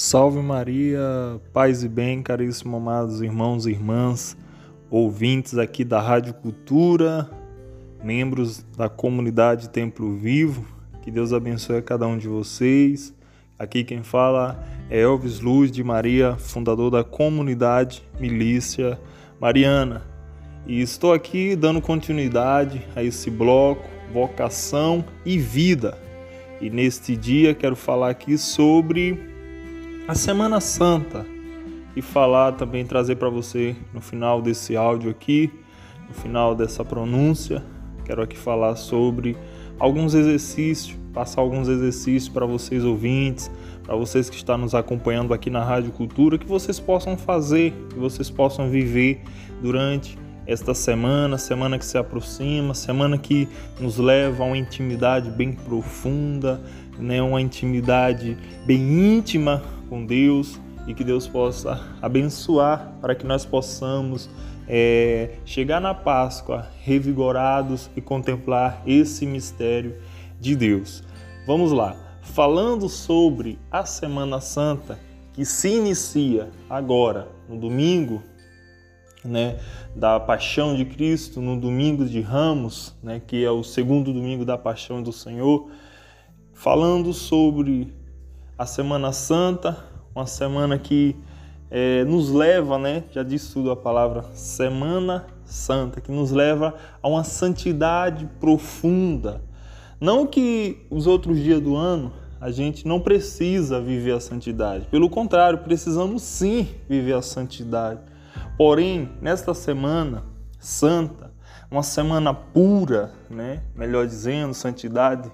Salve Maria, paz e bem, caríssimos amados irmãos e irmãs, ouvintes aqui da Rádio Cultura, membros da comunidade Templo Vivo, que Deus abençoe a cada um de vocês. Aqui quem fala é Elvis Luz de Maria, fundador da comunidade Milícia Mariana. E estou aqui dando continuidade a esse bloco Vocação e Vida. E neste dia quero falar aqui sobre a Semana Santa. E falar também, trazer para você no final desse áudio aqui, no final dessa pronúncia, quero aqui falar sobre alguns exercícios, passar alguns exercícios para vocês ouvintes, para vocês que estão nos acompanhando aqui na Rádio Cultura, que vocês possam fazer, que vocês possam viver durante esta semana, semana que se aproxima, semana que nos leva a uma intimidade bem profunda, né, uma intimidade bem íntima com Deus e que Deus possa abençoar para que nós possamos é, chegar na Páscoa revigorados e contemplar esse mistério de Deus. Vamos lá, falando sobre a Semana Santa que se inicia agora no domingo, né, da Paixão de Cristo, no domingo de Ramos, né, que é o segundo domingo da Paixão do Senhor, falando sobre a Semana Santa, uma semana que é, nos leva, né? Já disse tudo a palavra Semana Santa, que nos leva a uma santidade profunda. Não que os outros dias do ano a gente não precisa viver a santidade. Pelo contrário, precisamos sim viver a santidade. Porém, nesta semana santa, uma semana pura, né? Melhor dizendo, santidade,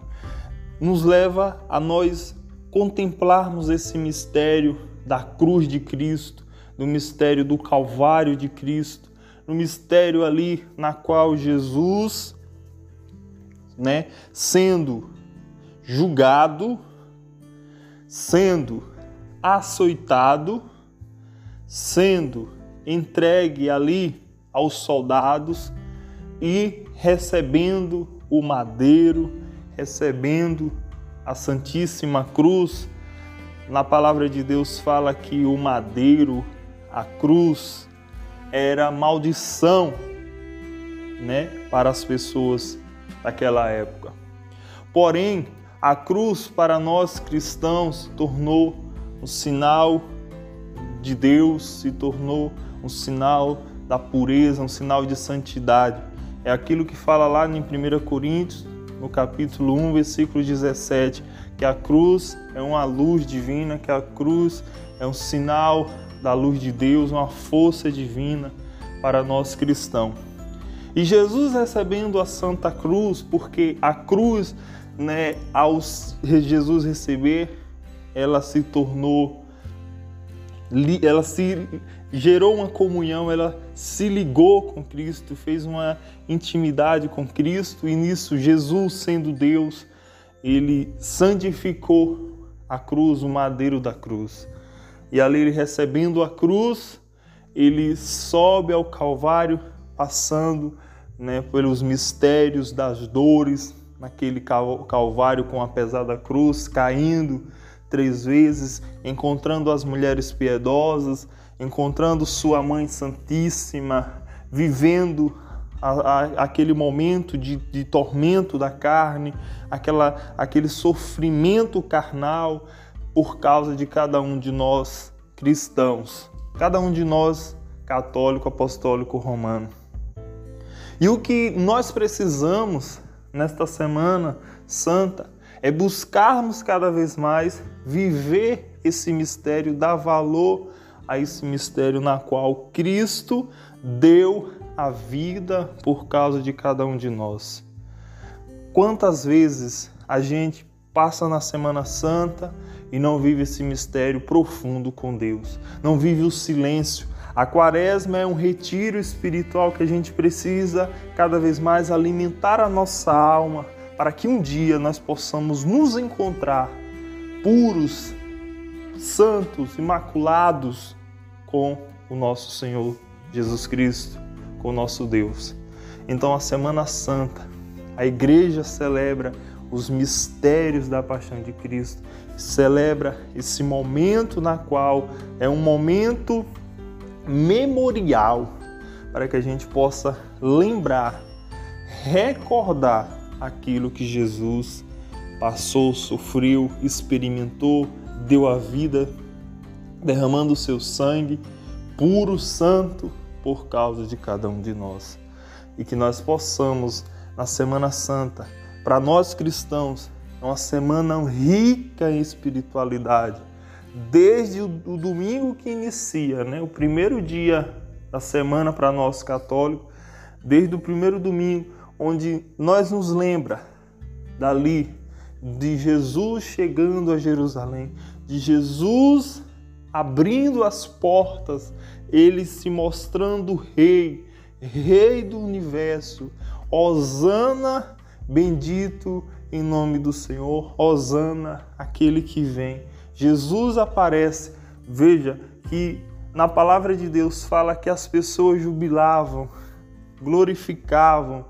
nos leva a nós contemplarmos esse mistério da cruz de Cristo, do mistério do Calvário de Cristo, no mistério ali na qual Jesus, né, sendo julgado, sendo açoitado, sendo entregue ali aos soldados e recebendo o madeiro, recebendo a Santíssima Cruz, na palavra de Deus fala que o madeiro, a cruz, era maldição, né, para as pessoas daquela época. Porém, a cruz para nós cristãos tornou um sinal de Deus, se tornou um sinal da pureza, um sinal de santidade. É aquilo que fala lá em 1 Coríntios no capítulo 1, versículo 17, que a cruz é uma luz divina, que a cruz é um sinal da luz de Deus, uma força divina para nós cristãos. E Jesus recebendo a Santa Cruz, porque a cruz, né, ao Jesus receber, ela se tornou ela se gerou uma comunhão, ela se ligou com Cristo, fez uma intimidade com Cristo e nisso Jesus, sendo Deus, ele santificou a cruz, o madeiro da cruz. E ali ele recebendo a cruz, ele sobe ao Calvário, passando né, pelos mistérios das dores, naquele Calvário com a pesada cruz, caindo três vezes, encontrando as mulheres piedosas, encontrando Sua Mãe Santíssima, vivendo a, a, aquele momento de, de, tormento da carne, aquela, aquele sofrimento carnal por causa de cada um de nós cristãos, cada um de nós católico, apostólico, romano. E o que nós precisamos nesta semana santa é buscarmos cada vez mais viver esse mistério, dar valor a esse mistério na qual Cristo deu a vida por causa de cada um de nós. Quantas vezes a gente passa na Semana Santa e não vive esse mistério profundo com Deus, não vive o silêncio. A quaresma é um retiro espiritual que a gente precisa cada vez mais alimentar a nossa alma, para que um dia nós possamos nos encontrar puros, santos, imaculados com o nosso Senhor Jesus Cristo, com o nosso Deus. Então, a Semana Santa, a igreja celebra os mistérios da paixão de Cristo, celebra esse momento na qual é um momento memorial para que a gente possa lembrar, recordar aquilo que Jesus passou, sofreu, experimentou, deu a vida, derramando o seu sangue puro, santo, por causa de cada um de nós. E que nós possamos, na Semana Santa, para nós cristãos, é uma semana rica em espiritualidade. Desde o, domingo que inicia, né? o primeiro dia da semana para nós católicos, desde o primeiro domingo, onde nós nos lembra dali de Jesus chegando a Jerusalém, de Jesus abrindo as portas, ele se mostrando rei, rei do universo. Hosana, bendito em nome do Senhor, Hosana, aquele que vem. Jesus aparece. Veja que na palavra de Deus fala que as pessoas jubilavam, glorificavam,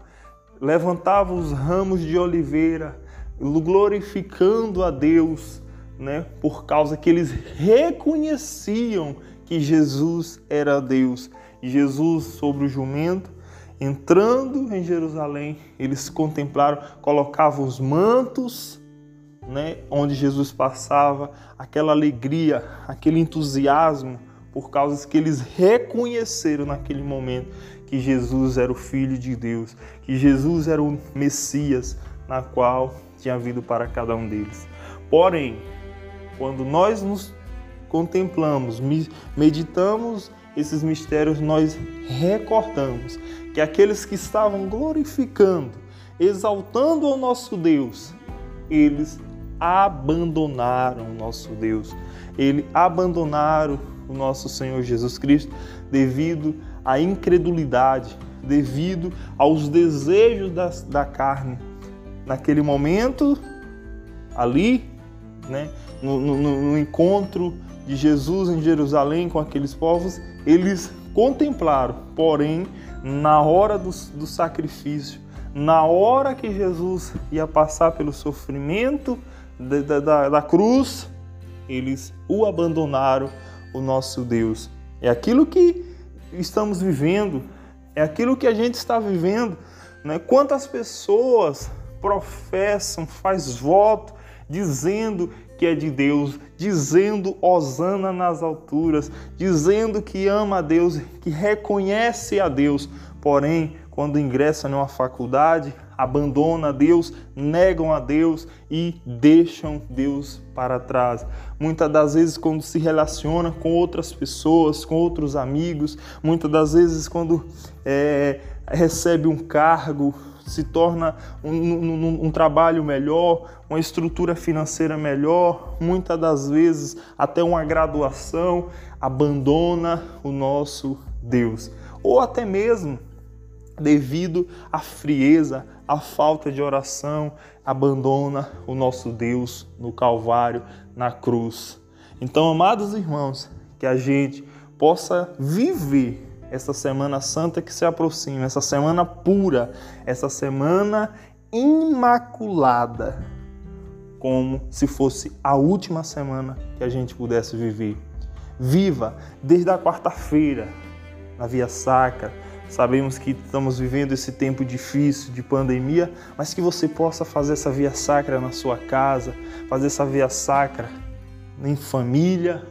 levantavam os ramos de oliveira, glorificando a Deus, né? Por causa que eles reconheciam que Jesus era Deus. Jesus sobre o jumento Entrando em Jerusalém, eles contemplaram, colocavam os mantos, né, onde Jesus passava, aquela alegria, aquele entusiasmo, por causa que eles reconheceram naquele momento que Jesus era o Filho de Deus, que Jesus era o Messias, na qual tinha vindo para cada um deles. Porém, quando nós nos contemplamos, meditamos esses mistérios, nós recordamos que aqueles que estavam glorificando, exaltando o nosso Deus, eles abandonaram o nosso Deus. Eles abandonaram o nosso Senhor Jesus Cristo devido à incredulidade, devido aos desejos da, da carne. Naquele momento, ali, né, no, no, no encontro de Jesus em Jerusalém com aqueles povos, eles contemplaram, porém na hora do, do sacrifício, na hora que Jesus ia passar pelo sofrimento da, da, da cruz, eles o abandonaram, o nosso Deus. É aquilo que estamos vivendo, é aquilo que a gente está vivendo. Né? Quantas pessoas professam, faz voto, dizendo que é de Deus, dizendo Osana nas alturas, dizendo que ama a Deus, que reconhece a Deus, porém, quando ingressa em uma faculdade, abandona a Deus, negam a Deus e deixam Deus para trás. Muitas das vezes, quando se relaciona com outras pessoas, com outros amigos, muitas das vezes, quando é, recebe um cargo, se torna um, um, um, trabalho melhor, uma estrutura financeira melhor, muitas das vezes até uma graduação, abandona o nosso Deus. Ou até mesmo devido à frieza, à falta de oração, abandona o nosso Deus no Calvário, na cruz. Então, amados irmãos, que a gente possa viver essa Semana Santa que se aproxima, essa semana pura, essa semana imaculada, como se fosse a última semana que a gente pudesse viver. Viva desde a quarta-feira na Via Sacra. Sabemos que estamos vivendo esse tempo difícil de pandemia, mas que você possa fazer essa Via Sacra na sua casa, fazer essa Via Sacra em família,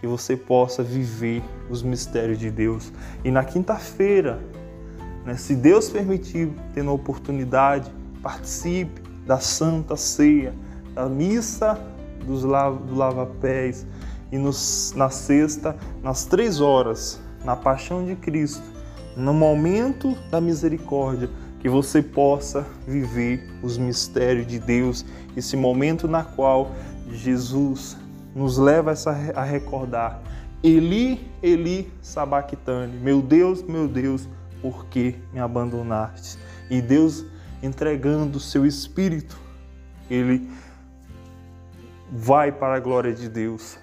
que você possa viver os mistérios de Deus. E na quinta-feira, né, se Deus permitir, tendo a oportunidade, participe da Santa Ceia, da missa dos do lava-pés e nos, na sexta, nas três horas, na paixão de Cristo, no momento da misericórdia, que você possa viver os mistérios de Deus, esse momento na qual Jesus nos leva a recordar Eli, Eli, sabachthani, meu Deus, meu Deus, por que me abandonaste? E Deus entregando o seu espírito, ele vai para a glória de Deus,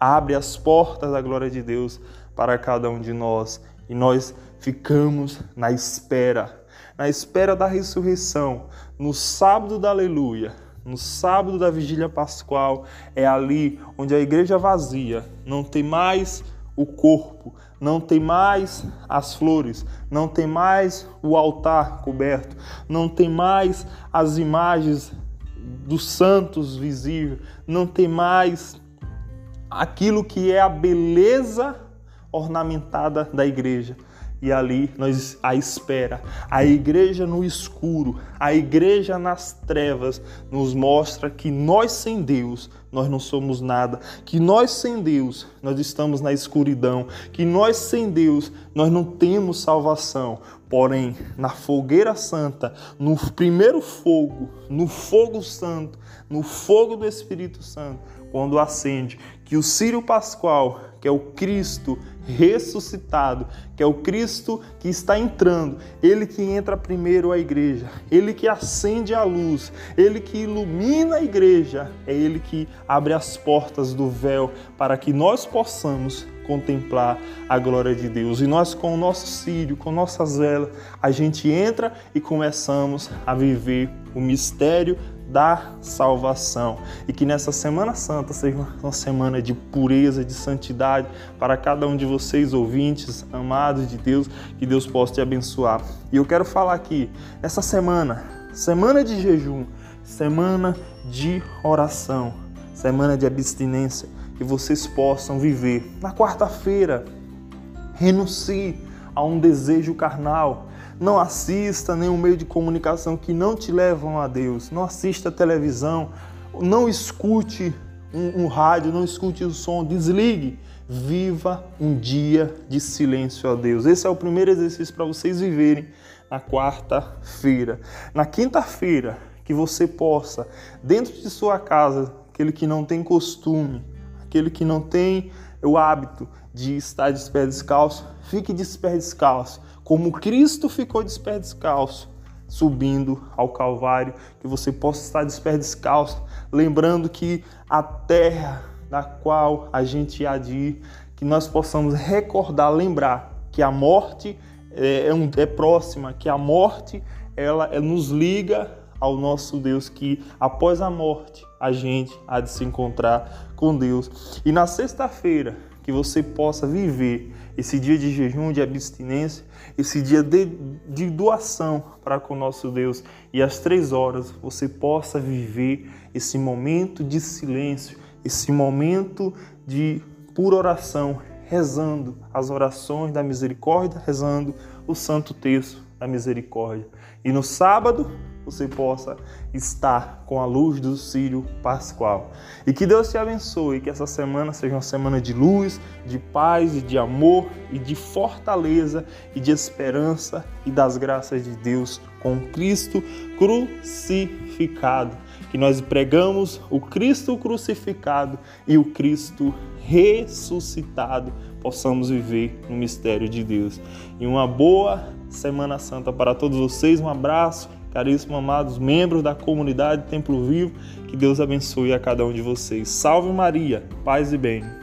abre as portas da glória de Deus para cada um de nós e nós ficamos na espera, na espera da ressurreição, no sábado da aleluia, no sábado da vigília pascual, é ali onde a igreja vazia não tem mais o corpo, não tem mais as flores, não tem mais o altar coberto, não tem mais as imagens dos santos visíveis, não tem mais aquilo que é a beleza ornamentada da igreja e ali nós a espera. A igreja no escuro, a igreja nas trevas nos mostra que nós sem Deus nós não somos nada, que nós sem Deus nós estamos na escuridão, que nós sem Deus nós não temos salvação. Porém, na fogueira santa, no primeiro fogo, no fogo santo, no fogo do Espírito Santo, quando acende, que o Sírio Pascual, que é o Cristo ressuscitado, que é o Cristo que está entrando, ele que entra primeiro a igreja, ele que acende a luz, ele que ilumina a igreja, é ele que abre as portas do véu para que nós possamos contemplar a glória de Deus. E nós, com o nosso sírio, com nossas velas, a gente entra e começamos a viver o mistério da salvação. E que nessa Semana Santa seja uma semana de pureza, de santidade para cada um de vocês, ouvintes, amados de Deus, que Deus possa te abençoar. E eu quero falar aqui, essa semana, semana de jejum, semana de oração, semana de abstinência, que vocês possam viver. Na quarta-feira, renuncie a um desejo carnal, não assista nenhum meio de comunicação que não te levam a Deus. Não assista televisão, não escute um, um rádio, não escute o som, desligue. Viva um dia de silêncio a Deus. Esse é o primeiro exercício para vocês viverem na quarta-feira. Na quinta-feira, que você possa, dentro de sua casa, aquele que não tem costume, aquele que não tem o hábito de estar de pé descalço, fique de pé descalço como Cristo ficou de descalço, subindo ao Calvário, que você possa estar de descalço, lembrando que a terra da qual a gente há de ir, que nós possamos recordar, lembrar que a morte é, é, um, é próxima, que a morte ela, ela nos liga ao nosso Deus, que após a morte a gente há de se encontrar com Deus. E na sexta-feira, que você possa viver esse dia de jejum, de abstinência, esse dia de, de doação para com o nosso Deus. E às três horas você possa viver esse momento de silêncio, esse momento de pura oração, rezando as orações da misericórdia, rezando o santo texto da misericórdia. E no sábado, você possa estar com a luz do Sírio Pascual. E que Deus te abençoe, que essa semana seja uma semana de luz, de paz e de amor e de fortaleza e de esperança e das graças de Deus com Cristo crucificado. Que nós pregamos o Cristo crucificado e o Cristo ressuscitado possamos viver no mistério de Deus. E uma boa Semana Santa para todos vocês. Um abraço caríssimos amados membros da comunidade Templo Vivo, que Deus abençoe a cada um de vocês. Salve Maria, paz e bem.